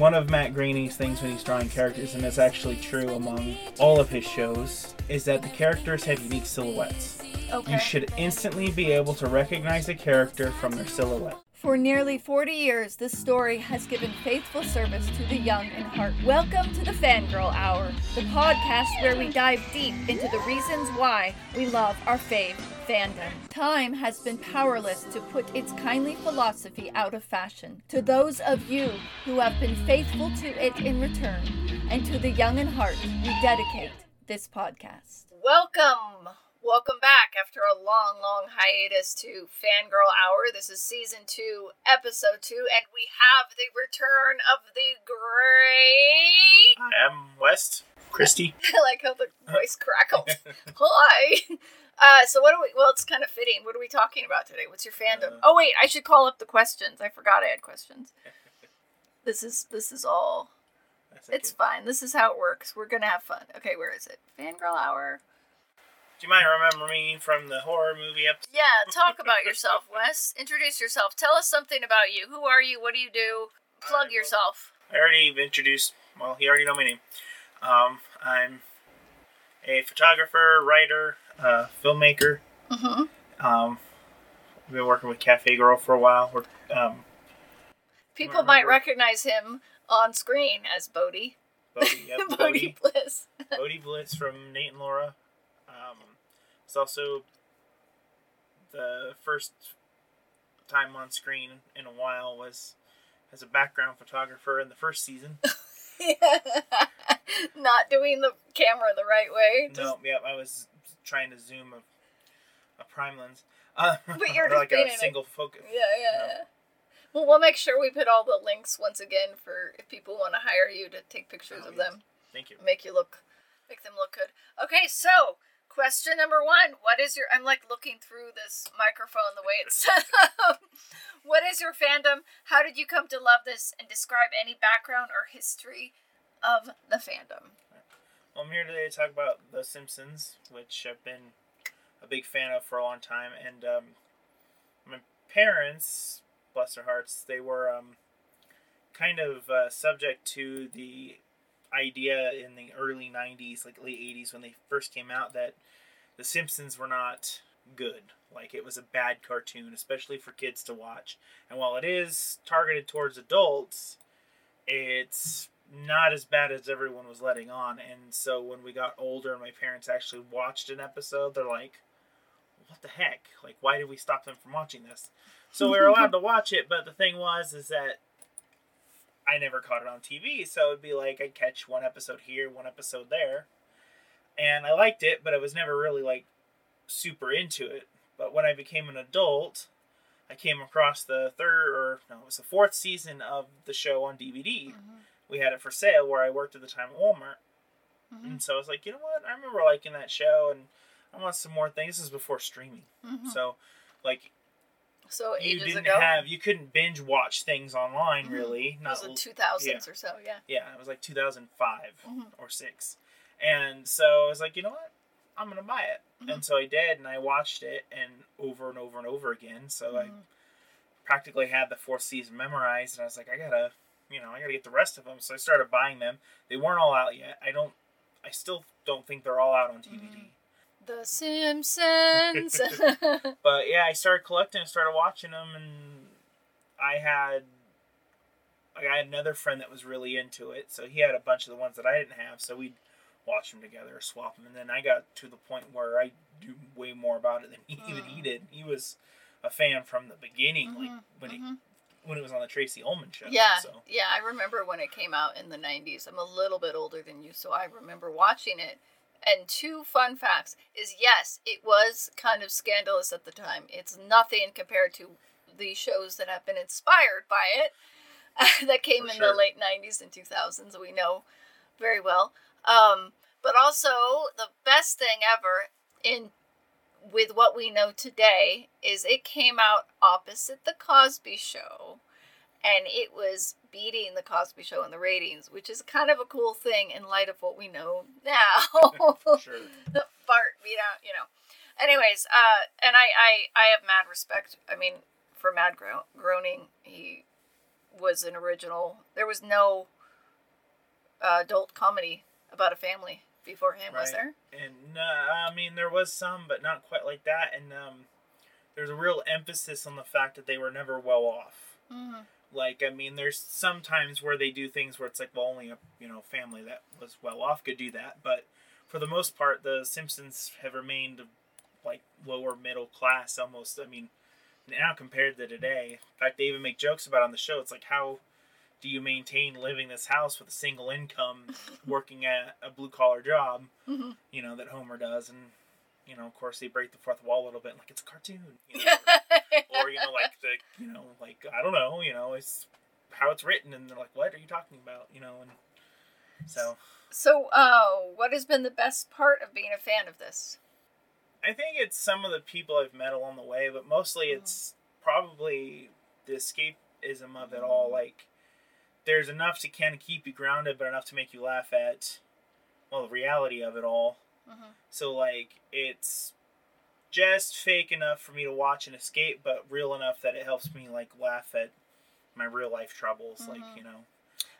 one of Matt Groening's things when he's drawing characters, and it's actually true among all of his shows, is that the characters have unique silhouettes. Okay. You should instantly be able to recognize a character from their silhouette. For nearly 40 years, this story has given faithful service to the young in heart. Welcome to the Fangirl Hour, the podcast where we dive deep into the reasons why we love our fave fandom. Time has been powerless to put its kindly philosophy out of fashion. To those of you who have been faithful to it in return, and to the young in heart, we dedicate this podcast. Welcome! Welcome back after a long, long hiatus to Fangirl Hour. This is season two, episode two, and we have the return of the great. I'm West. Christy. I like how the voice crackled. Hi. Uh, so what are we? Well, it's kind of fitting. What are we talking about today? What's your fandom? Uh, oh wait, I should call up the questions. I forgot I had questions. This is this is all. It's fine. This is how it works. We're gonna have fun. Okay, where is it? Fangirl Hour. Do you mind remembering me from the horror movie episode? Yeah, talk about yourself, Wes. Introduce yourself. Tell us something about you. Who are you? What do you do? Plug well- yourself. I already introduced. Well, you already know my name. Um, I'm a photographer, writer, uh, filmmaker. Mm-hmm. Um, I've been working with Cafe Girl for a while. We're, um, People might recognize him on screen as Bodie. Bodie, yep, Bodie Bodie, Bliss. Bodie Blitz from Nate and Laura. Um, it's also the first time on screen in a while was as a background photographer in the first season. Not doing the camera the right way. Just, no, yep, I was trying to zoom a, a prime lens. Uh, But you're just like a in a- single focus. Yeah, yeah, yeah. Well, we'll make sure we put all the links once again for if people want to hire you to take pictures Oh, of yes. them, Thank you. make you look, make them look good. Okay, so question number one: What is your? I'm like looking through this microphone the way it's set up. what is your fandom? How did you come to love this? And describe any background or history of the fandom. I'm here today to talk about The Simpsons, which I've been a big fan of for a long time. And um, my parents, bless their hearts, they were um, kind of uh, subject to the idea in the early 90s, like late 80s, when they first came out, that The Simpsons were not good. Like it was a bad cartoon, especially for kids to watch. And while it is targeted towards adults, it's not as bad as everyone was letting on. And so when we got older and my parents actually watched an episode, they're like, what the heck? Like, why did we stop them from watching this? So we were allowed to watch it, but the thing was, is that I never caught it on TV. So it'd be like I'd catch one episode here, one episode there. And I liked it, but I was never really like super into it. But when I became an adult, I came across the third, or no, it was the fourth season of the show on DVD we had it for sale where I worked at the time at Walmart. Mhm. And so I was like, you know what? I remember liking that show and I want some more things. This is before streaming. Mhm. So like So you didn't ago, have you couldn't binge watch things online Mhm. really. it Not was the 2000s or so. Yeah. yeah, it was like 2005 Mhm. or 6. And so I was like, you know what? I'm going to buy it. Mhm. And so I did and I watched it and over and over and over again. So I Mhm. practically had the fourth season memorized and I was like I gotta you know I gotta get the rest of them. So I started buying them. They weren't all out yet. I don't I still don't think they're all out on DVD The Simpsons. but yeah I started collecting and started watching them and I had like, I had another friend that was really into it so he had a bunch of the ones that I didn't have so we'd watch them together or swap them and then I got to the point where I do way more about it than he, even he Mm. did he was a fan from the beginning like Mhm, when mhm. it when it was on the Tracey Ullman show Yeah, so yeah, I remember when it came out in the 90s. I'm a little bit older than you, so I remember watching it. And two fun facts is yes, it was kind of scandalous at the time. It's nothing compared to the shows that have been inspired by it that came For in sure. the late 90s and 2000s, we know very well. Um, but also, the best thing ever in with what we know today is it came out opposite the Cosby Show, and it was beating the Cosby Show in the ratings, which is kind of a cool thing in light of what we know now. sure Bart beat out, you know. Anyways, uh, and I, I, I have mad respect. I mean, for Mad Gro- Groening, he was an original. There was no uh, adult comedy about a family beforehand, was there? And uh, I mean, there was some, but not quite like that. And um, there's a real emphasis on the fact that they were never well off. Mm-hmm. Like, I mean, there's sometimes where they do things where it's like, well, only a you know family that was well off could do that. But for the most part, the Simpsons have remained like lower middle class almost. I mean, now compared to today, in fact, they even make jokes about it on the show. It's like how do you maintain living this house with a single income, working at a blue collar job? Mhm. You know that Homer does, and you know, of course, they break the fourth wall a little bit, like it's a cartoon. You know? or you know like the you know like i don't know you know it's how it's written and they're like what are you talking about you know and so so, uh, what has been the best part of being a fan of this? i think it's some of the people i've met along the way but mostly it's probably the escapism of it all like there's enough to kind of keep you grounded but enough to make you laugh at well the reality of it all Mhm. so like it's just fake enough for me to watch and escape but real enough that it helps me like laugh at my real life troubles like Mhm. you know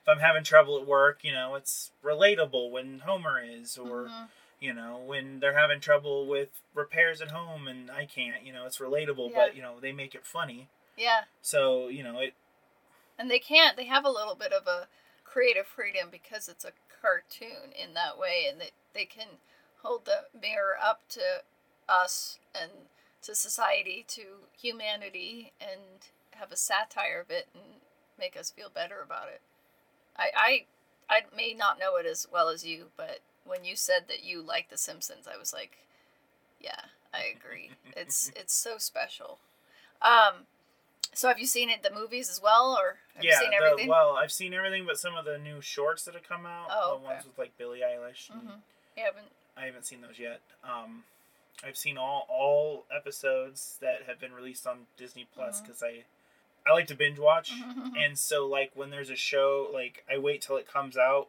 if i'm having trouble at work you know it's relatable when homer is or Mhm. you know when they're having trouble with repairs at home and i can't you know it's relatable Yeah. but you know they make it funny Yeah, so you know it and they can't. They have a little bit of a creative freedom because it's a cartoon in that way, and they they can hold the mirror up to us and to society, to humanity, and have a satire of it and make us feel better about it. I I I may not know it as well as you, but when you said that you like The Simpsons, I was like, yeah, I agree. it's it's so special. Um, so have you seen it the movies as well, or have yeah you seen the- well i've seen everything but some of the new shorts that have come out Oh, the ones with like billie eilish mm-hmm. You haven't. I haven't seen those yet. Um, I've seen all all episodes that have been released on Disney Plus because I I like to binge watch, Mhm. and so like when there's a show, like I wait till it comes out,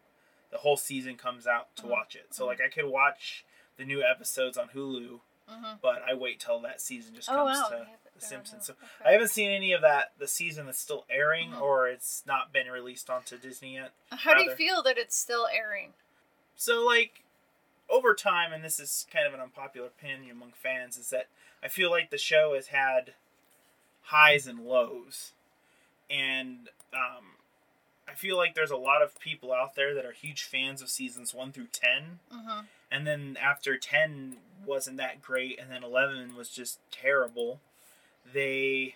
the whole season comes out to Mhm. watch it. So Mhm. like I could watch the new episodes on Hulu, Mhm. but I wait till that season just Oh comes wow. to you have it The Simpsons. So okay. I haven't seen any of that the season that's still airing Mhm. or it's not been released onto Disney yet. How do you feel that it's still airing? So like over time, and this is kind of an unpopular opinion among fans, is that I feel like the show has had highs and lows, and um, I feel like there's a lot of people out there that are huge fans of seasons one through ten, Mm-hmm. and then after ten wasn't that great, and then eleven was just terrible. They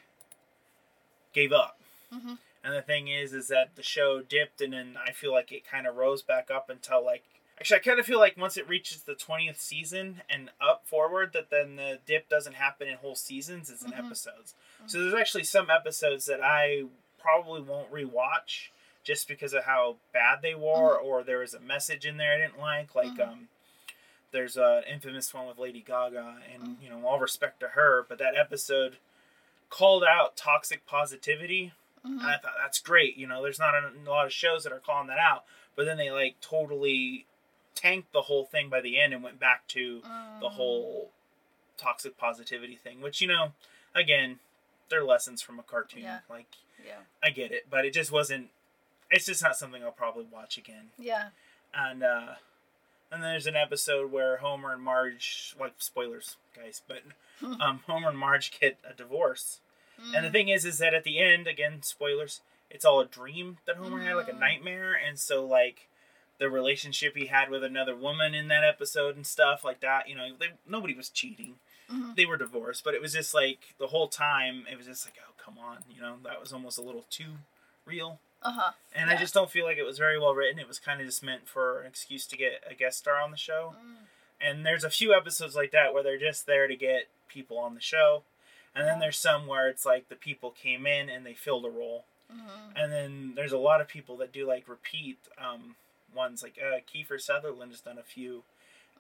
gave up. Mm-hmm. And the thing is, is that the show dipped, and then I feel like it kind of rose back up until like. Actually, I kind of feel like once it reaches the twentieth season and up forward, that then the dip doesn't happen in whole seasons; it's in Mhm. episodes. So there's actually some episodes that I probably won't rewatch just because of how bad they were, or there was a message in there I didn't like. Like, Mhm. um, there's an infamous one with Lady Gaga, and you know, all respect to her, but that episode called out toxic positivity Mm-hmm. and I thought that's great. You know, there's not a, a lot of shows that are calling that out, but then they like totally tanked the whole thing by the end and went back to Mm. the whole toxic positivity thing. Which you know, again, they're lessons from a cartoon. Yeah. Like Yeah. I get it, but it just wasn't. It's just not something I'll probably watch again. Yeah. And uh, and then there's an episode where Homer and Marge, like spoilers, guys, but um, Homer and Marge get a divorce. And the Mm. thing is, is that at the end, again, spoilers, it's all a dream that Homer had, like a Mm. nightmare, and so like the relationship he had with another woman in that episode and stuff like that. You know, they, nobody was cheating; Mhm. they were divorced, but it was just like the whole time, it was just like, oh come on, you know, that was almost a little too real. Uh-huh. And I just don't feel like it was very well written. It was kind of just meant for an excuse to get a guest star on the show. Mm. And there's a few episodes like that where they're just there to get people on the show. And then there's some where it's like the people came in and they filled a role. Mhm. And then there's a lot of people that do like repeat um, ones. Like uh, Kiefer Sutherland has done a few.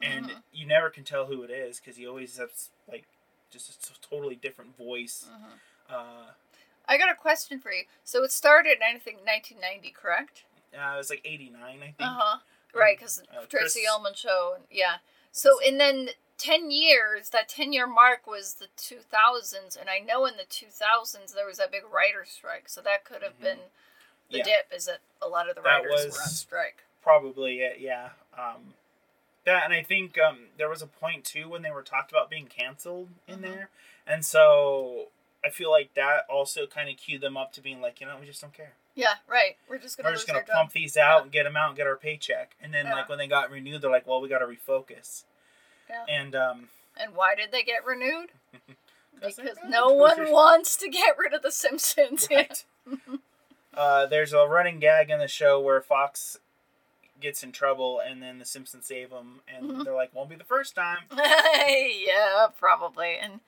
And Mhm. you never can tell who it is because he always has like just a totally different voice. Mhm. Uh, I got a question for you. So it started in I think 1990, correct? uh, it was like 89, I think. Uh huh. Right, because Uh, Tracey Chris- Ullman show. Yeah. So and then ten years. That ten year mark was the 2000s, and I know in the 2000s there was that big writer strike. So that could have Mhm. been the Yeah. dip is that a lot of the That writers were on strike. probably it. Yeah. Um, that and I think um, there was a point too when they were talked about being canceled in Mhm. there, and so I feel like that also kind of cued them up to being like, you know, we just don't care. Yeah, right. We're just gonna We're just gonna our job. pump these out Yeah. and get them out and get our paycheck. And then Yeah. like when they got renewed, they're like, well, we got to refocus. Yeah. And um, And why did they get renewed? 'Cause Because no one wants to get rid of the Simpsons. Right. uh, there's a running gag in the show where Fox gets in trouble and then the Simpsons save him, and Mhm. they're like, "Won't be the first time." yeah, probably. And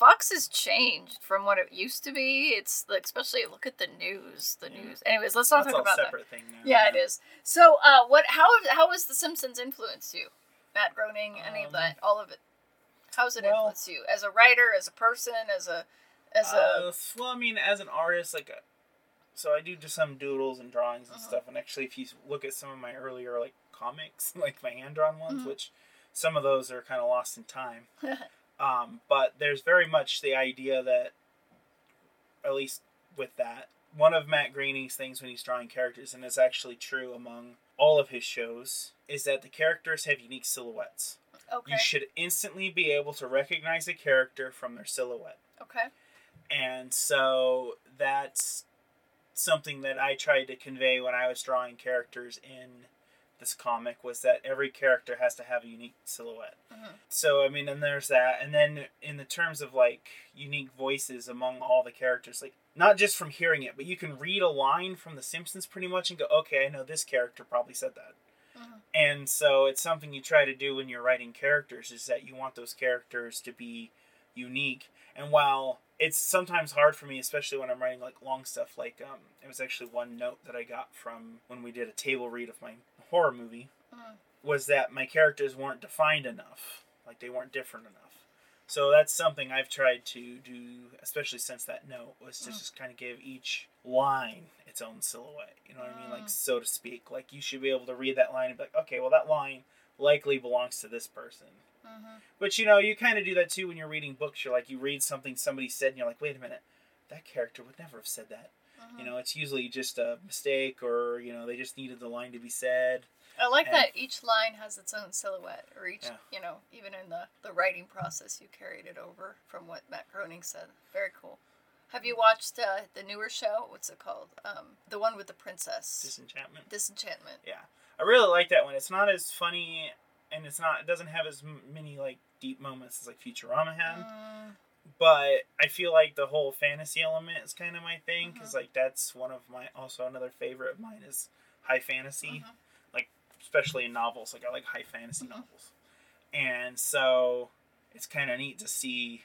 Fox has changed from what it used to be. It's like, especially look at the news. The Yeah. news. Anyways, let's not That's talk all about that. thing now. Yeah, it is. So, uh, what? How? How has The Simpsons influenced you? Matt Groening, any of Um, that, all of it. How's it well- influenced you as a writer, as a person, as a, as a? Uh, well, I mean, as an artist, like, so I do just some doodles and drawings and Uh-huh. stuff. And actually, if you look at some of my earlier like comics, like my hand drawn ones, Mhm. which some of those are kind of lost in time. Um, but there's very much the idea that, at least with that, one of Matt Groening's things when he's drawing characters, and it's actually true among all of his shows, is that the characters have unique silhouettes. okay. You should instantly be able to recognize a character from their silhouette. okay. And so that's something that I tried to convey when I was drawing characters in this comic was that every character has to have a unique silhouette. Mhm. So I mean, and there's that, and then in the terms of like unique voices among all the characters, like not just from hearing it, but you can read a line from The Simpsons pretty much and go, okay, I know this character probably said that. Mhm. And so it's something you try to do when you're writing characters is that you want those characters to be unique. And while it's sometimes hard for me, especially when I'm writing like long stuff, like um, it was actually one note that I got from when we did a table read of my horror movie Mhm. was that my characters weren't defined enough, like they weren't different enough. So that's something I've tried to do, especially since that note, was to Mm. just kind of give each line its own silhouette. You know what I mean? Like Mm. so to speak. Like you should be able to read that line and be like, okay, well that line likely belongs to this person. But you know, you kind of do that too when you're reading books. You're like, you read something somebody said, and you're like, wait a minute, that character would never have said that. You know, it's usually just a mistake, or you know, they just needed the line to be said. I like And- that each line has its own silhouette, or each, Yeah. you know, even in the, the writing process, you carried it over from what Matt Groening said. Very cool. Have you watched uh, the newer show? What's it called? Um, the one with the princess. Disenchantment. Disenchantment. Yeah, I really like that one. It's not as funny, and it's not. It doesn't have as m- many like deep moments as like Futurama had. Mm, But I feel like the whole fantasy element is kind of my thing Mm-hmm. because like that's one of my also another favorite of mine is high fantasy, Mhm. like especially in novels. Like I like high fantasy Mhm. novels, and so it's kind of neat to see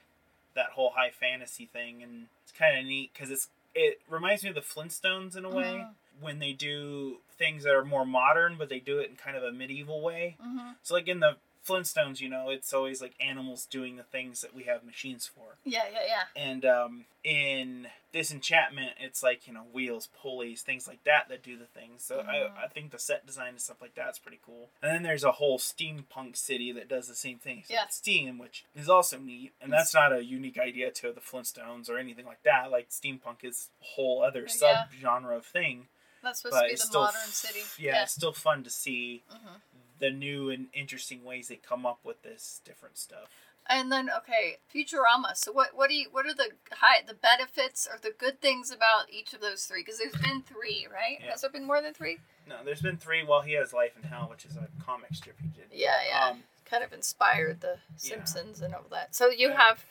that whole high fantasy thing, and it's kind of neat because it's it reminds me of the Flintstones in a way. When they do things that are more modern, but they do it in kind of a medieval way. mhm. So like in the Flintstones, you know, it's always like animals doing the things that we have machines for. Yeah, yeah, yeah. And um, in Disenchantment, it's like, you know, wheels, pulleys, things like that that do the things. So. I, I think the set design and stuff like that's pretty cool. And then there's a whole steampunk city that does the same thing. Yeah. Steam, which is also neat. And that's not a unique idea to the Flintstones or anything like that. Like steampunk is a whole other Yeah. sub genre of thing. That's supposed But to be the still modern f- city. Yeah, it's still fun to see Mhm. the new and interesting ways they come up with this different stuff. And then okay, Futurama. So what what do you what are the high the benefits or the good things about each of those three? Because there's been three, right? Yeah. Has there been more than three? No, there's been three. Well, he has Life in Hell, which is a comic strip he did. Yeah, yeah. Um, kind of inspired the Yeah. Simpsons and all that. So you Yeah. have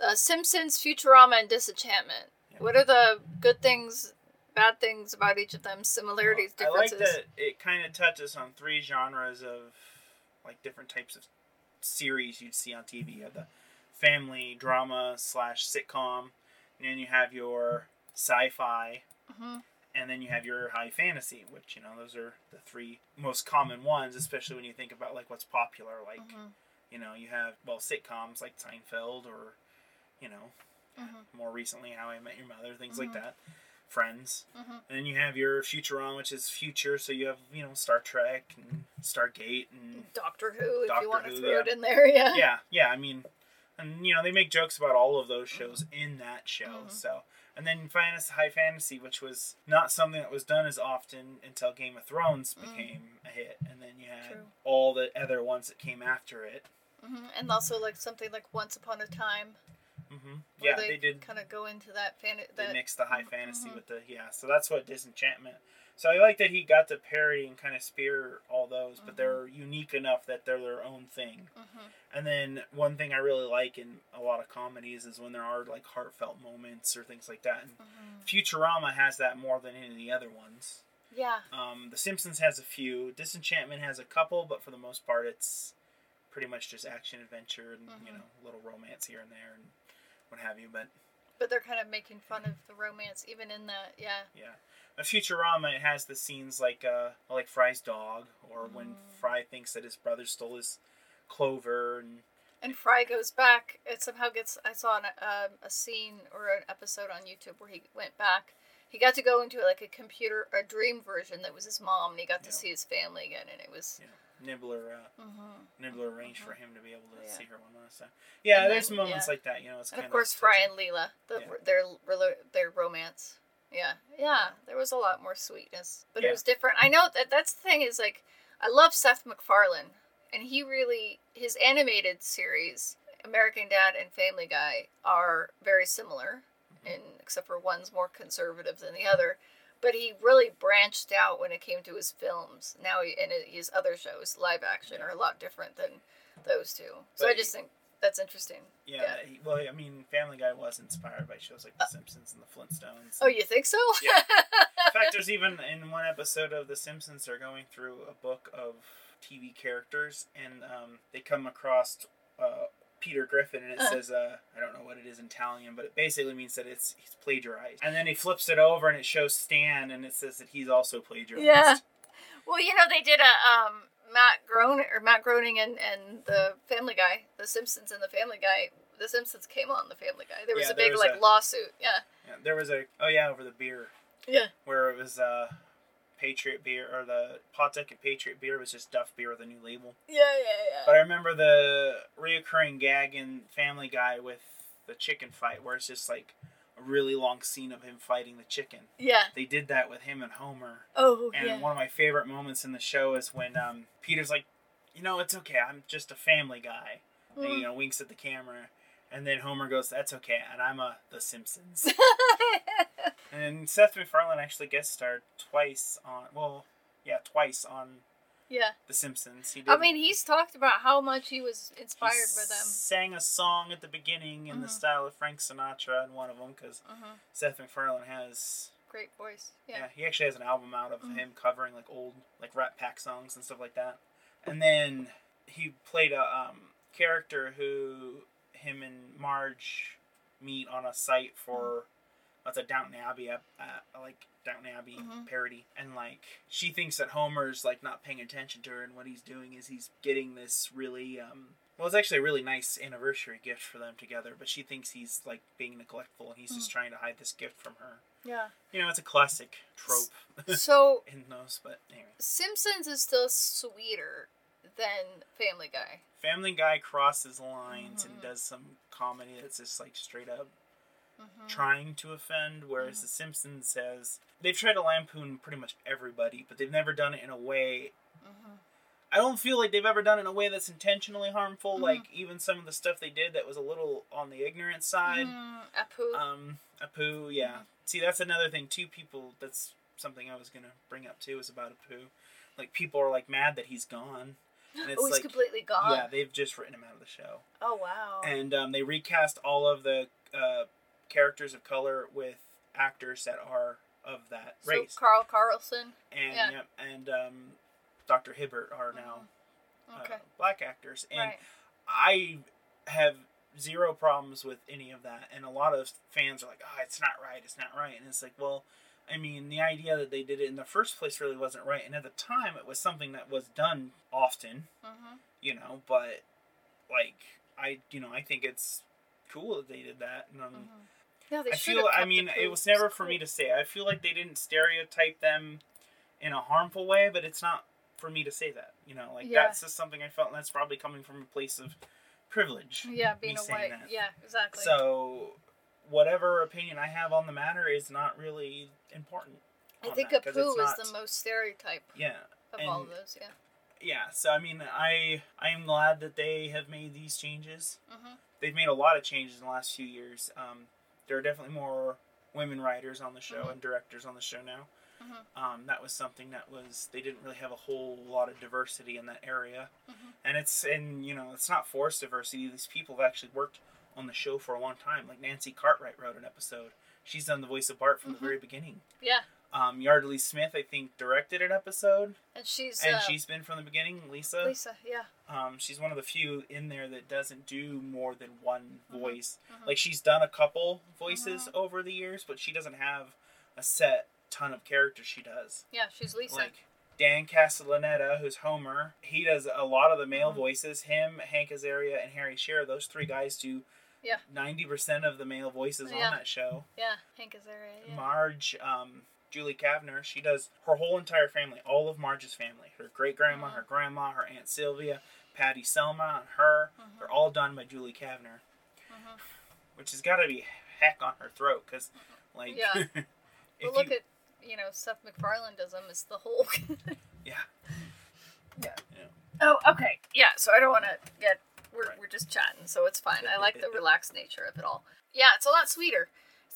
uh, Simpsons, Futurama, and Disenchantment. Yeah. What are the good things, bad things about each of them? Similarities, differences. I like that it kind of touches on three genres of like different types of series you'd see on TV. You have the family drama slash sitcom, and then you have your sci-fi, hmm and then you have your high fantasy, which you know those are the three most common ones, especially when you think about like what's popular. Like hmm you know you have well sitcoms like Seinfeld or you know hmm more recently How I Met Your Mother, things like Mhm. that. Friends. hmm And then you have your Futurama, which is future, so you have, you know, Star Trek and Stargate and Doctor Who, if Doctor you want to Who, throw yeah. it in there, yeah. yeah, yeah, I mean and you know, they make jokes about all of those shows in that show. Mhm. So And then fantasy, high fantasy, which was not something that was done as often until Game of Thrones Mm. became a hit, and then you had True. all the other ones that came after it. hmm And also like something like Once Upon a Time. Hmm Yeah, they, did. kind of go into that fan. They mixed the high fantasy mhm. with the yeah. So that's what Disenchantment. So I like that he got to parody and kind of spear all those, but Mhm. they're unique enough that they're their own thing. Mhm. And then one thing I really like in a lot of comedies is when there are like heartfelt moments or things like that. And Mhm. Futurama has that more than any of the other ones. Yeah. Um, the Simpsons has a few. Disenchantment has a couple, but for the most part, it's pretty much just action adventure and you Mhm. know a little romance here and there and what have you. But But they're kind of making fun of the romance even in that. Yeah. yeah, a Futurama it has the scenes like uh like Fry's dog or when Mm. Fry thinks that his brother stole his clover and And Fry goes back. It somehow gets. I saw an, um, a scene or an episode on YouTube where he went back. He got to go into like a computer, a dream version that was his mom, and he got to Yeah. see his family again, and it was. Nibbler uh, hmm Nibbler arranged Mhm. for him to be able to Yeah. see her one last time. Yeah, And there's then- moments yeah. like that. You know, it's And kind of course, Fry and Leela, the, Yeah. their their romance. Yeah, yeah, there was a lot more sweetness, but it was different. I know that that's the thing is like, I love Seth MacFarlane, and he really his animated series, American Dad and Family Guy, are very similar, Mm-hmm. in except for one's more conservative than the other. But he really branched out when it came to his films. Now he, and his other shows, live action, are a lot different than those two. So But I just think that's interesting. Yeah, Yeah. he- well, I mean, Family Guy was inspired by shows like The Simpsons and The Flintstones. Oh, you think so? Yeah. In fact, there's even in one episode of The Simpsons, they're going through a book of TV characters, and um, they come across uh, Peter Griffin, and it Uh. says, uh, I don't know what it is in Italian, but it basically means that it's he's plagiarized. And then he flips it over, and it shows Stan, and it says that he's also plagiarized. Yeah. Well, you know they did a um Matt Groening or Matt Groening and and the Family Guy, The Simpsons and the Family Guy. The Simpsons came on the Family Guy. There was Yeah, a there big was like a- lawsuit. Yeah. Yeah, there was a oh yeah over the beer Yeah. where it was uh, Patriot beer or the Pawtucket Patriot beer was just Duff beer with a new label. Yeah, yeah, yeah. But I remember the reoccurring gag in Family Guy with the chicken fight, where it's just like a really long scene of him fighting the chicken. yeah. They did that with him and Homer, Oh, okay. and yeah. one of my favorite moments in the show is when um, Peter's like, "You know, it's okay. I'm just a Family Guy," and Mm. you know, winks at the camera, and then Homer goes, "That's okay," and I'm a The Simpsons. and Seth MacFarlane actually guest starred twice on, well, yeah, twice on yeah. The Simpsons. He did. I mean, he's talked about how much he was He inspired by them. Sang a song at the beginning in the Mhm. style of Frank Sinatra in one of them because hmm Seth MacFarlane has Great voice. yeah. Yeah. he actually has an album out of Mhm. him covering like old like Rat Pack songs and stuff like that. And then he played a um, character who him and Marge meet on a site for that's a Downton Abbey uh, uh, like Downton Abbey Mhm. parody and like she thinks that Homer's like not paying attention to her and what he's doing is he's getting this really um well it's actually a really nice anniversary gift for them together but she thinks he's like being neglectful and he's just trying to hide this gift from her Yeah. you know it's a classic trope So in those but anyway Simpsons is still sweeter than Family Guy. Family Guy crosses lines and Mhm. does some comedy that's just like straight up hmm trying to offend, whereas Mhm. The Simpsons says they've tried to lampoon pretty much everybody, but they've never done it in a way. hmm I don't feel like they've ever done it in a way that's intentionally harmful. Mhm. Like even some of the stuff they did that was a little on the ignorant side. Mm, Apu. Um, Apu, yeah. See, that's another thing too. People, that's something I was gonna bring up too, is about Apu. Like people are like mad that he's gone, and it's oh, he's like completely gone. yeah, they've just written him out of the show. Oh wow. and um, they recast all of the uh, characters of color with actors that are of that so race. Carl Carlson. and yeah. yep, and um, Dr. Hibbert are now Okay. uh, black actors, and right. I have zero problems with any of that. And a lot of fans are like, "Oh, it's not right. It's not right." And it's like, well. I mean, the idea that they did it in the first place really wasn't right, and at the time, it was something that was done often hmm you know but like i you know i think it's cool that they did that and um, No, they i feel i mean it was never for me to say i feel like they didn't stereotype them in a harmful way but it's not for me to say that you know like Yeah. that's just something i felt and that's probably coming from a place of privilege Yeah, being a white. that. Yeah, exactly. so whatever opinion I have on the matter is not really important. I think Apu it's is the most stereotype Yeah, of and- all of those. Yeah. yeah. So I mean, I I am glad that they have made these changes. hmm They've made a lot of changes in the last few years. Um, there are definitely more women writers on the show Mhm. and directors on the show now. Mhm. Um, that was something that was they didn't really have a whole lot of diversity in that area, Mhm. and it's and you know it's not forced diversity. These people have actually worked on the show for a long time. Like Nancy Cartwright wrote an episode. She's done the voice of Bart from the very beginning. Yeah. Um, Yeardley Smith, I think, directed an episode, And she's and uh, she's been from the beginning. Lisa, Lisa. Yeah. um, she's one of the few in there that doesn't do more than one Mhm. voice. Mhm. Like she's done a couple voices Mhm. over the years, but she doesn't have a set ton of characters she does. Yeah. She's Lisa. Like Dan Castellaneta, who's Homer, he does a lot of the male Mhm. voices. Him, Hank Azaria, and Harry Shearer, those three guys do Yeah. ninety percent of the male voices Yeah. on that show. yeah. Hank Azaria. Yeah. Marge, um, Julie Kavner, she does her whole entire family, all of Marge's family, her great grandma, her grandma, her aunt Sylvia, Patty Selma, and her. Mhm. They're all done by Julie Kavner, Mhm. which has got to be heck on her throat because, like, Yeah. if But look you, at you know Seth MacFarlane does them as the whole. yeah, Yeah. Yeah. Oh, okay. Yeah. So I don't want to get. We're Right. we're just chatting, so it's fine. I like the relaxed nature of it all. Yeah, it's a lot sweeter.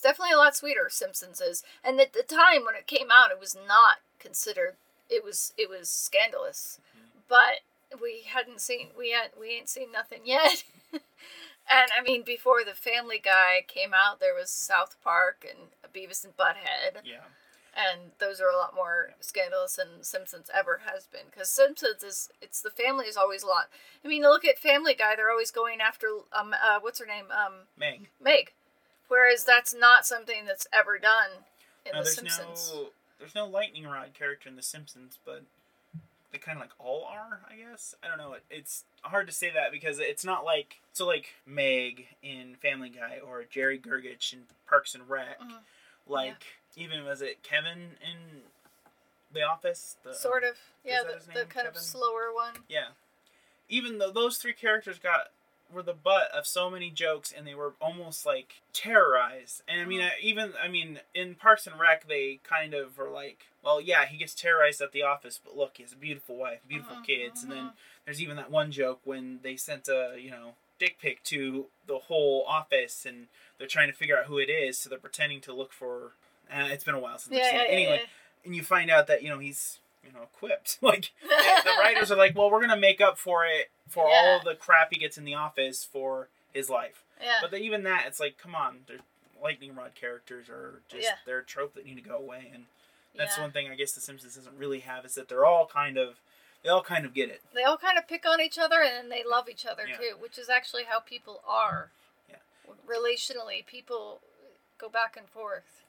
Definitely a lot sweeter. Simpsons is, and at the time when it came out, it was not considered. It was it was scandalous, Mm-hmm. but we hadn't seen we had we ain't seen nothing yet. and I mean, before the Family Guy came out, there was South Park and Beavis and Butthead yeah, and those are a lot more scandalous than Simpsons ever has been. Because Simpsons is it's the family is always a lot. I mean, look at Family Guy; they're always going after um uh, what's her name um Meg. Meg, whereas that's not something that's ever done in Now, the there's Simpsons. no there's no lightning rod character in the Simpsons, but they kind of like all are, I guess. I don't know. It, it's hard to say that because it's not like so like Meg in Family Guy or Jerry Gergich in Parks and Rec. Mhm. Like even was it Kevin in The Office? The, Sort of, yeah, the, the kind of slower one. Yeah. Even though those three characters got were the butt of so many jokes and they were almost like terrorized. And I mean, Mhm. I, even I mean, in Parks and Rec, they kind of were like, well, yeah, he gets terrorized at the office, but look, he has a beautiful wife, beautiful Mhm, kids, and then mhm. there's even that one joke when they sent a you know dick pic to the whole office and they're trying to figure out who it is, so they're pretending to look for. Uh, it's been a while since I've Yeah, seen yeah, it. Anyway, yeah, and you find out that you know he's you know equipped like the, the writers are like well we're gonna make up for it for all Yeah. of the crap he gets in the office for his life yeah. but then even that it's like come on they're lightning rod characters are just Yeah. they're a trope that need to go away and that's yeah. one thing i guess the simpsons doesn't really have is that they're all kind of they all kind of get it They all kind of pick on each other and then they love each other Yeah. too, which is actually how people are. Yeah. Relationally, people go back and forth.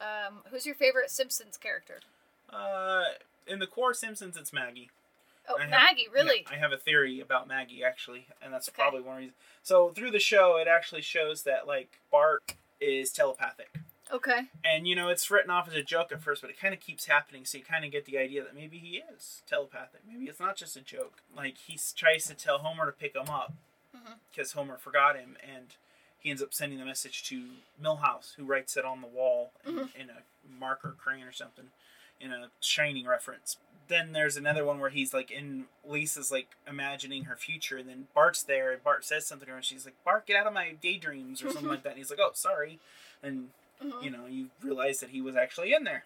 Um, who's your favorite Simpsons character? uh in the core simpsons it's maggie Oh, I have- Maggie, really? Yeah, I have a theory about Maggie actually, and that's Okay. probably one reason. So through the show, it actually shows that like Bart is telepathic. Okay. And you know, it's written off as a joke at first, but it kind of keeps happening. So you kind of get the idea that maybe he is telepathic. Maybe it's not just a joke. Like he tries to tell Homer to pick him up because Homer forgot him, and he ends up sending the message to Milhouse, who writes it on the wall in, Mhm. in a marker crane or something, in a Shining reference. Then there's another one where he's like in Lisa's like imagining her future, and then Bart's there, and Bart says something to her, and she's like, "Bart, get out of my daydreams" or something like that. And he's like, "Oh, sorry," and Mhm. you know, you realize that he was actually in there.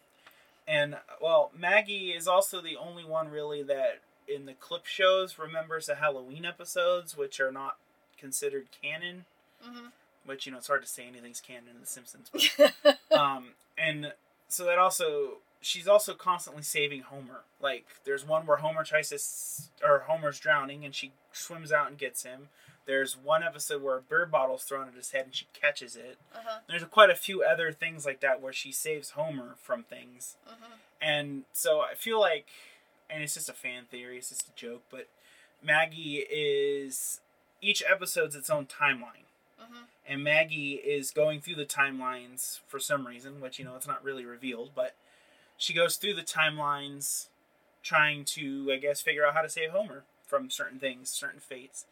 And well, Maggie is also the only one really that in the clip shows remembers the Halloween episodes, which are not considered canon. Mhm. Which you know, it's hard to say anything's canon in The Simpsons. But, Mm-hmm. um, and so that also she's also constantly saving Homer. Like there's one where Homer tries to, s- or Homer's drowning, and she swims out and gets him. There's one episode where a beer bottle's thrown at his head, and she catches it uh-huh. there's quite a few other things like that where she saves Homer from things. Mhm. And so I feel like, and it's just a fan theory, it's just a joke, but Maggie is, each episode's its own timeline. Mhm. And Maggie is going through the timelines for some reason, which, you know, it's not really revealed, but she goes through the timelines trying to, I guess, figure out how to save Homer from certain things, certain fates.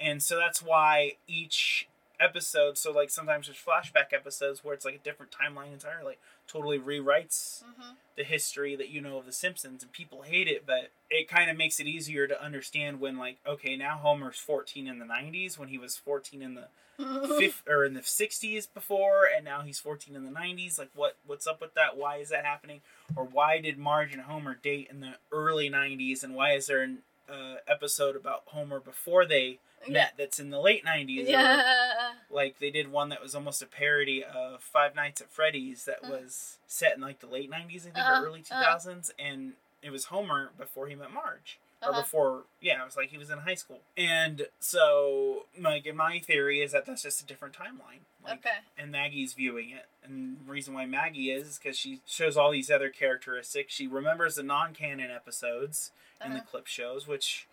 And so that's why each episodes. So like sometimes there's flashback episodes where it's like a different timeline entirely, like totally rewrites Mhm. the history that you know of the Simpsons, and people hate it, but it kind of makes it easier to understand when like okay now Homer's 14 in the 90s when he was 14 in the fifth or in the 60s before and now he's 14 in the 90s like what what's up with that why is that happening or why did marge and homer date in the early 90s and why is there an uh, episode about homer before they Yeah. met that's in the late 90s or, Yeah. like they did one that was almost a parody of five nights at freddy's that Uh. was set in like the late 90s i think Uh-huh, or early uh-huh. 2000s and it was homer before he met marge or Uh-huh. before yeah it was like he was in high school and so like in my theory is that that's just a different timeline like Okay. and Maggie's viewing it. And the reason why Maggie is is because she shows all these other characteristics. She remembers the non-canon episodes in the Uh-huh. clip shows, which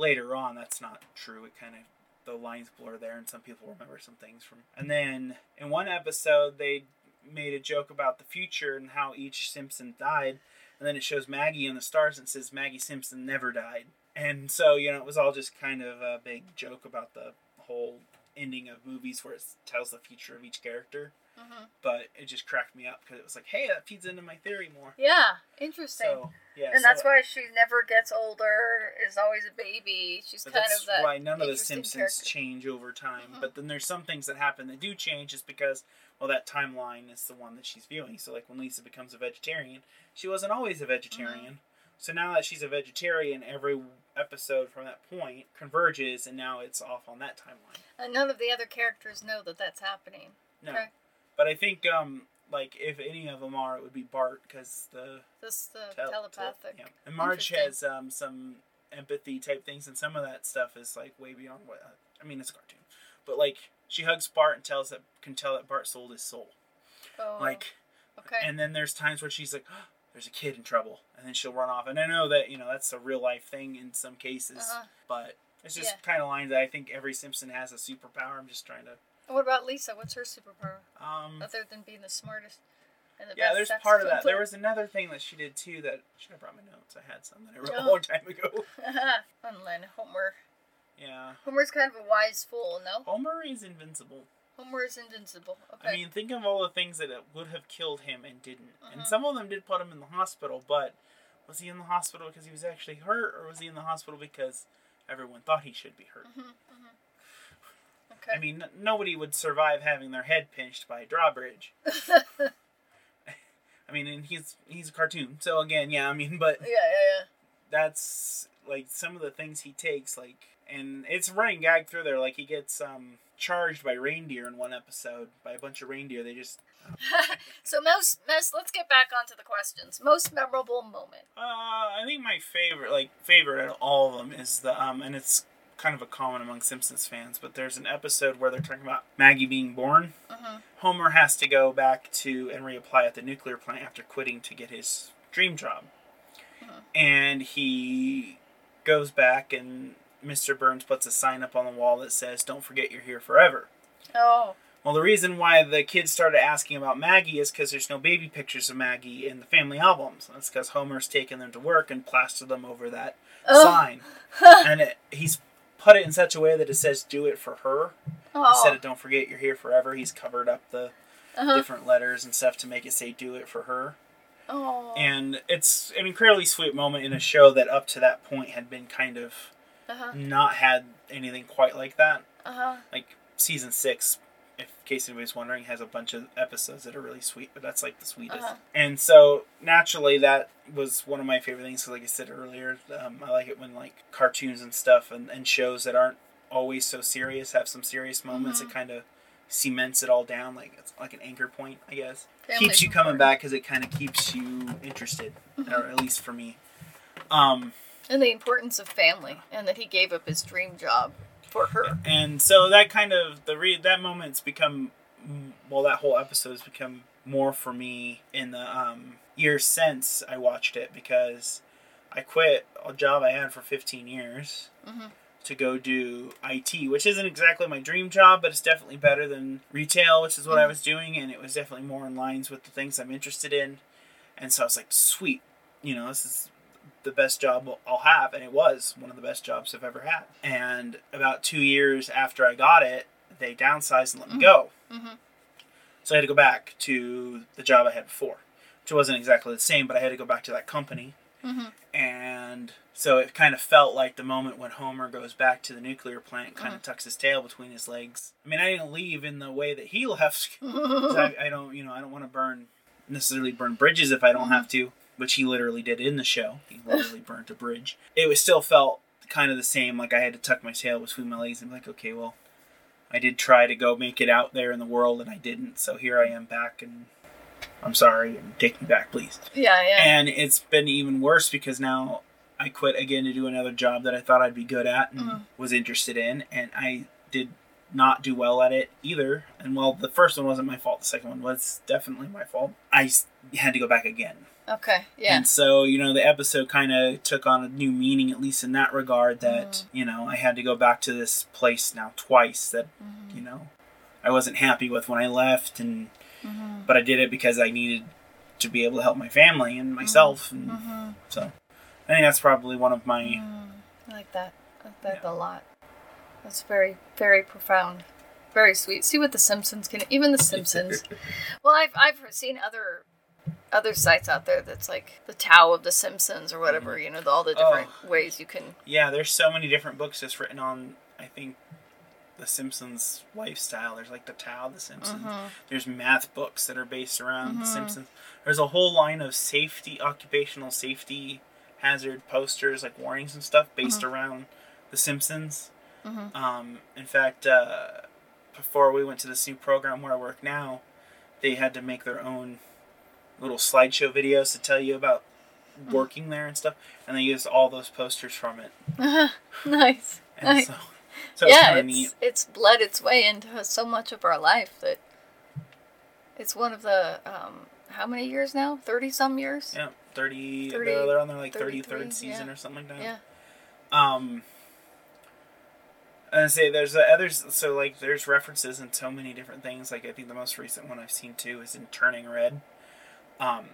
later on that's not true. It kind of the lines blur there, and some people remember some things from. And then in one episode, they made a joke about the future and how each Simpson died. And then it shows Maggie in the stars and says Maggie Simpson never died. And so you know it was all just kind of a big joke about the whole ending of movies where it tells the future of each character Mhm. but it just cracked me up because it was like, hey, that feeds into my theory more. Yeah. Interesting. So yeah, and so that's why she never gets older. Is always a baby. She's kind of that. why none of the Simpsons character. change over time. Mhm. But then there's some things that happen that do change, just because well, that timeline is the one that she's viewing. So like when Lisa becomes a vegetarian, she wasn't always a vegetarian. Mm-hmm. So now that she's a vegetarian, every episode from that point converges, and now it's off on that timeline. And none of the other characters know that that's happening. No, Okay. But I think um like if any of them are, it would be Bart because the This the tel- telepathic. tel- yeah. And Marge has um, some empathy type things, and some of that stuff is like way beyond what I mean. It's a cartoon, but like she hugs Bart and tells that can tell that Bart sold his soul. Oh, Like, okay. and then there's times where she's like, "There's a kid in trouble," and then she'll run off. And I know that you know that's a real life thing in some cases, Uh-huh. but it's just Yeah. kind of lines that I think every Simpson has a superpower. I'm just trying to. What about Lisa? What's her superpower Um, other than being the smartest? And the yeah, best there's part of that. There was another thing that she did too that should have brought my notes. I had some that I wrote a Oh. long time ago. and then Homer. Yeah. Homer's kind of a wise fool, no? Homer is invincible. Homer is invincible. Okay. I mean, think of all the things that it would have killed him and didn't. Mhm. And some of them did put him in the hospital, but was he in the hospital because he was actually hurt, or was he in the hospital because everyone thought he should be hurt? hmm hmm Okay. I mean, n- nobody would survive having their head pinched by a drawbridge. I mean, and he's he's a cartoon, so again, yeah. I mean, but yeah, yeah, yeah. that's like some of the things he takes, like, and it's running gag through there. Like he gets um charged by reindeer in one episode by a bunch of reindeer. They just so most, most, let's get back onto the questions. Most memorable moment. Uh, I think my favorite, like favorite out of all of them, is the um, and it's kind of a common among Simpsons fans. But there's an episode where they're talking about Maggie being born. hmm Homer has to go back to and reapply at the nuclear plant after quitting to get his dream job, Mhm. and he goes back and Mr. Burns puts a sign up on the wall that says, "Don't forget you're here forever." Oh. Well, the reason why the kids started asking about Maggie is because there's no baby pictures of Maggie in the family albums. That's because Homer's taken them to work and plastered them over that Oh. sign. and it, he's put it in such a way that it says "Do it for her" instead Oh. of "Don't forget you're here forever." He's covered up the Uh-huh. different letters and stuff to make it say "Do it for her." Oh. And it's an incredibly sweet moment in a show that up to that point had been kind of Uh-huh. not had anything quite like that. Uh-huh. Like season six, if in case anybody's wondering, has a bunch of episodes that are really sweet, but that's like the sweetest. Uh-huh. And so naturally, that was one of my favorite things. 'cause like I said earlier, um, I like it when like cartoons and stuff and, and shows that aren't always so serious have some serious moments. Mhm. It kind of cements it all down, like it's like an anchor point, I guess. Family's keeps you coming back because it kind of keeps you interested, Mhm. or at least for me. Um, And the importance of family, and that he gave up his dream job for her. and so that kind of the re- that moment's become mm, well that whole episode's become more for me in the um, years since I watched it because I quit a job I had for 15 years hmm to go do IT, which isn't exactly my dream job, but it's definitely better than retail, which is what I Mhm. was doing, and it was definitely more in lines with the things I'm interested in. And so I was like, sweet, you know, this is the best job I'll have, and it was one of the best jobs I've ever had. And about two years after I got it, they downsized and let me go. Mhm. So I had to go back to the job I had before, which wasn't exactly the same, but I had to go back to that company. Mhm. And so it kind of felt like the moment when Homer goes back to the nuclear plant, kind of tucks his tail between his legs. I mean, I didn't leave in the way that he left. I, I don't, you know, I don't want to burn necessarily burn bridges if I don't have to, which he literally did in the show. He literally burnt a bridge. It was still felt kind of the same. Like I had to tuck my tail between my legs and be like, okay, well, I did try to go make it out there in the world, and I didn't. So here I am back, and I'm sorry, and take me back, please. Yeah, yeah. And it's been even worse because now I quit again to do another job that I thought I'd be good at and Mhm. was interested in, and I did not do well at it either. And while the first one wasn't my fault, the second one was definitely my fault. I had to go back again. okay, yeah. And so, you know, the episode kind of took on a new meaning, at least in that regard, that, Mm. you know, I had to go back to this place now twice that, Mhm. you know, I wasn't happy with when I left, and Mhm. but I did it because I needed to be able to help my family and myself. And Mhm. so I think that's probably one of my. Mm, I like that. I like that Yeah. a lot. That's very, very profound. Very sweet. See what the Simpsons can. Even the Simpsons. well, I've I've seen other other sites out there that's like the Tao of the Simpsons or whatever. You know, the, all the different ways you can. Yeah, there's so many different books just written on, I think, the Simpsons lifestyle. There's like the Tao of the Simpsons. Mhm. There's math books that are based around the Mhm. Simpsons. There's a whole line of safety, occupational safety hazard posters, like warnings and stuff, based around the Simpsons. Mhm. Um, in fact, uh, before we went to this new program where I work now, they had to make their own little slideshow videos to tell you about Mm-hmm. working there and stuff, and they used all those posters from it. nice. And Nice. so, so it's yeah, it's neat. it's bled its way into so much of our life that it's one of the um, how many years now? Thirty some years. Yeah, 30, 30, they're, they're on their like 33rd season yeah. or something like that. Yeah. Um, I say there's uh, others. So like there's references in so many different things. Like I think the most recent one I've seen too is in Turning Red. Um,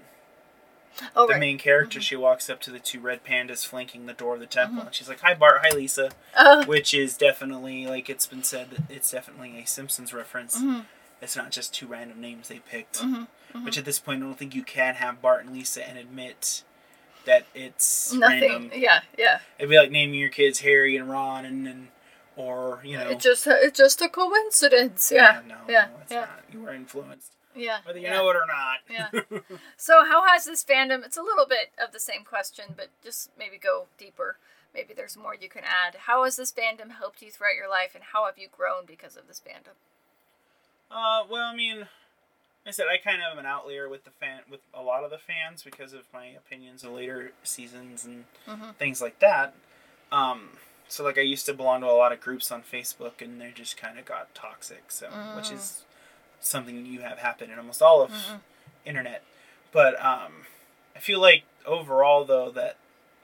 Oh the right. main character she walks up to the two red pandas flanking the door of the temple, and she's like, "Hi Bart, hi Lisa," Oh. which is definitely like it's been said that it's definitely a Simpsons reference. Mhm. It's not just two random names they picked. Mhm. Which at this point, I don't think you can have Bart and Lisa and admit that it's Nothing. random. Yeah. Yeah. It'd be like naming your kids Harry and Ron, and, and or you know, It's just it's just a coincidence. Yeah. no, yeah, no, it's yeah. not. You were influenced, Yeah. whether you yeah. know it or not. Yeah. So how has this fandom? It's a little bit of the same question, but just maybe go deeper. Maybe there's more you can add. How has this fandom helped you throughout your life, and how have you grown because of this fandom? Uh, well, I mean, I said I kind of am an outlier with the fan with a lot of the fans because of my opinions of later seasons and Mhm. things like that. Um, so like I used to belong to a lot of groups on Facebook, and they just kind of got toxic. So which Mm. is something you have happen in almost all of Mhm. internet. But um, I feel like overall though that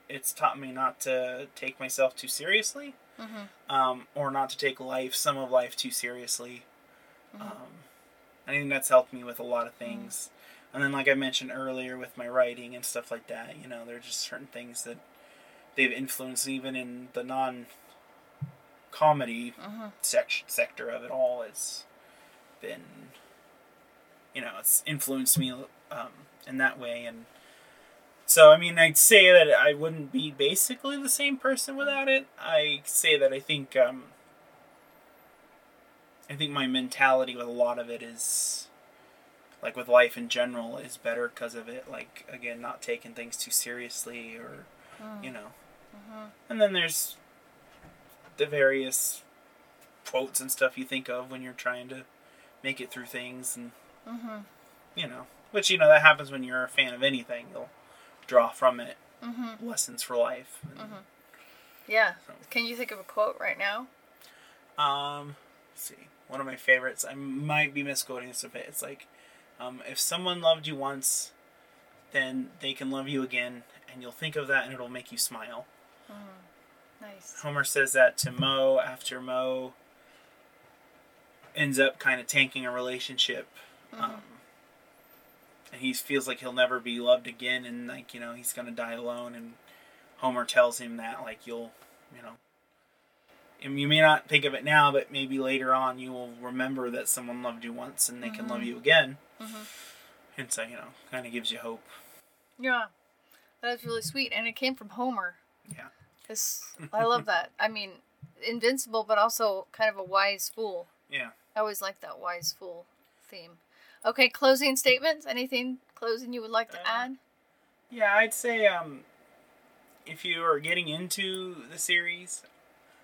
it's taught me not to take myself too seriously, Mhm. um, or not to take life, some of life, too seriously. Mhm. Um, I think that's helped me with a lot of things. And then, like I mentioned earlier, with my writing and stuff like that, you know, there are just certain things that they've influenced, even in the non-comedy Mhm. sec- sector of it all. It's been, you know, it's influenced me um, in that way, and so I mean, I'd say that I wouldn't be basically the same person without it. I say that I think um, I think my mentality with a lot of it is like with life in general is better because of it. Like again, not taking things too seriously or Mm. you know. Mhm. And then there's the various quotes and stuff you think of when you're trying to make it through things and Mhm. you know, which you know that happens when you're a fan of anything. You'll draw from it Mhm. lessons for life. And. Yeah. So. Can you think of a quote right now? Um, let's see, one of my favorites. I might be misquoting this a bit. It's like, um, if someone loved you once, then they can love you again, and you'll think of that, and it'll make you smile. Mm. Nice. Homer says that to Moe after Moe ends up kind of tanking a relationship. Um, and he feels like he'll never be loved again, and like you know he's gonna die alone. And Homer tells him that like you'll, you know, and you may not think of it now, but maybe later on you will remember that someone loved you once and they can love you again. Mhm. And so, you know, kind of gives you hope. Yeah, that's really sweet, and it came from Homer. Yeah. This I love that. I mean, invincible, but also kind of a wise fool. Yeah. I always like that wise fool theme. Okay, closing statements. Anything closing you would like to Uh, add? Yeah, I'd say um, if you are getting into the series,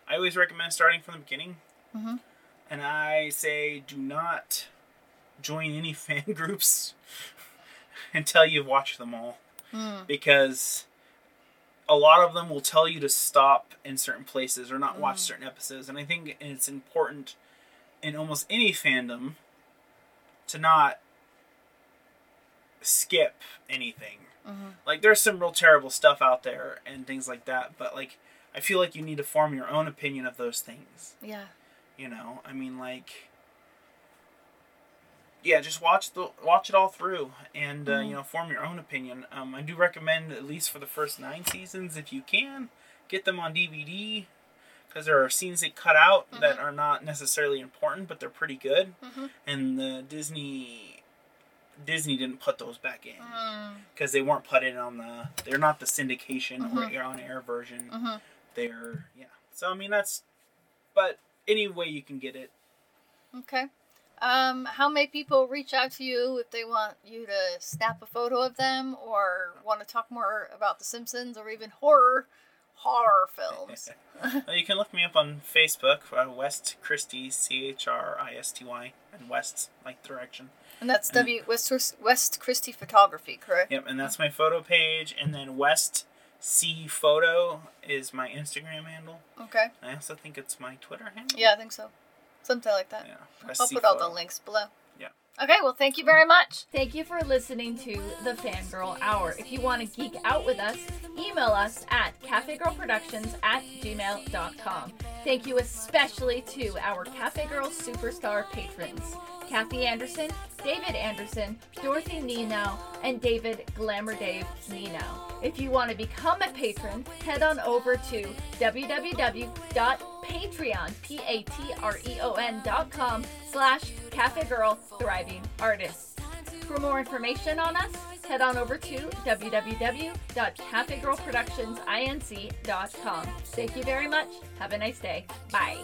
I always recommend starting from the beginning. Mhm. And I say do not join any fan groups until you've watched them all. Mm. Because a lot of them will tell you to stop in certain places or not watch Mm. certain episodes. And I think it's important in almost any fandom to not skip anything. Mhm. Like there's some real terrible stuff out there and things like that, but like I feel like you need to form your own opinion of those things. Yeah. You know, I mean like yeah, just watch the watch it all through and uh, Mhm. you know form your own opinion. Um, I do recommend at least for the first nine seasons if you can get them on DVD because there are scenes they cut out that are not necessarily important, but they're pretty good. Mhm. And the Disney Disney didn't put those back in Mm. because they weren't put in on the they're not the syndication Mhm. or on air version Mhm. they're yeah so i mean that's but any way you can get it Okay. Um, how may people reach out to you if they want you to snap a photo of them or want to talk more about The Simpsons or even horror horror films? Well, you can look me up on facebook uh, west christy c-h-r-i-s-t-y and west like direction And that's W West West Christy Photography, correct? yep and that's my photo page and then west c photo is my instagram handle Okay. i also think it's my twitter handle Yeah, I think so. Something like that. yeah I'll C put all the links below. Yeah. Okay, well, thank you very much. Thank you for listening to the Fangirl Hour. If you want to geek out with us, email us at cafegirlproductions at gmail.com. Thank you especially to our Cafe Girl Superstar patrons Kathy Anderson, David Anderson, Dorothy Nino, and David Glamour Dave Nino. If you want to become a patron, head on over to www.patreon, P-A-T-R-E-O-N P-A-T-R-E-O-N dot com slash Cafe Girl Thriving Artists. For more information on us, head on over to www.cafegirlproductionsinc.com. Thank you very much. Have a nice day. Bye.